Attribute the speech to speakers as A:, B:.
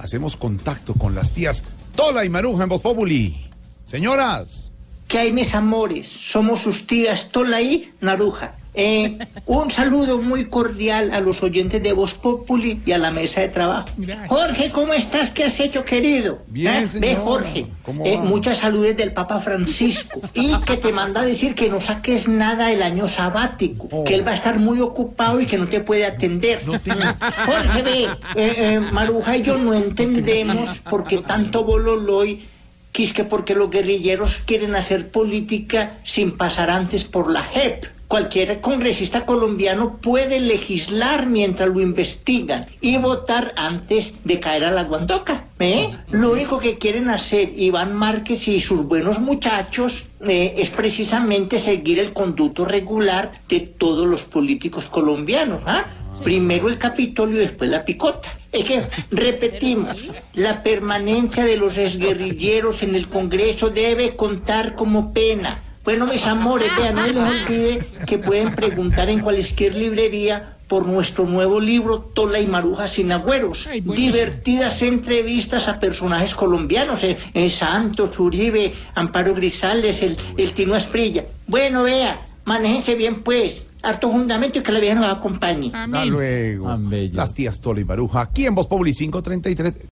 A: Hacemos contacto con las tías Tola y Maruja en Voz. Señoras,
B: ¿Qué hay, mis amores? Somos sus tías Tola y Naruja. Eh, un saludo muy cordial a los oyentes de Voz Populi y a la mesa de trabajo. Jorge, ¿cómo estás? ¿Qué has hecho, querido?
A: Bien,
B: ¿Eh?
A: señor.
B: Ve, Jorge,
A: ¿Cómo
B: eh, muchas saludes del Papa Francisco y que te manda a decir que no saques nada el año sabático,
A: Oh.
B: que él va a estar muy ocupado y que no te puede atender. Jorge, ve, eh, eh, Maruja y yo no entendemos por qué tanto bololoy que es que porque los guerrilleros quieren hacer política sin pasar antes por la JEP. Cualquier congresista colombiano puede legislar mientras lo investigan y votar antes de caer a la guandoca. ¿eh? Lo único que quieren hacer Iván Márquez y sus buenos muchachos eh, es precisamente seguir el conducto regular de todos los políticos colombianos. ¿ah? Primero el Capitolio y después la picota. Es que, repetimos, la permanencia de los exguerrilleros en el Congreso debe contar como pena. Bueno, mis amores, vean, no les olvide que pueden preguntar en cualquier librería por nuestro nuevo libro Tola y Maruja sin agüeros. Divertidas entrevistas a personajes colombianos, eh, eh, Santos, Uribe, Amparo Grisales, el, el Tino Asprilla. Bueno, vea, manéjense bien pues, harto fundamento y que la vieja nos acompañe.
A: hasta luego. Las tías Tola y Maruja aquí en Voz Populi 533.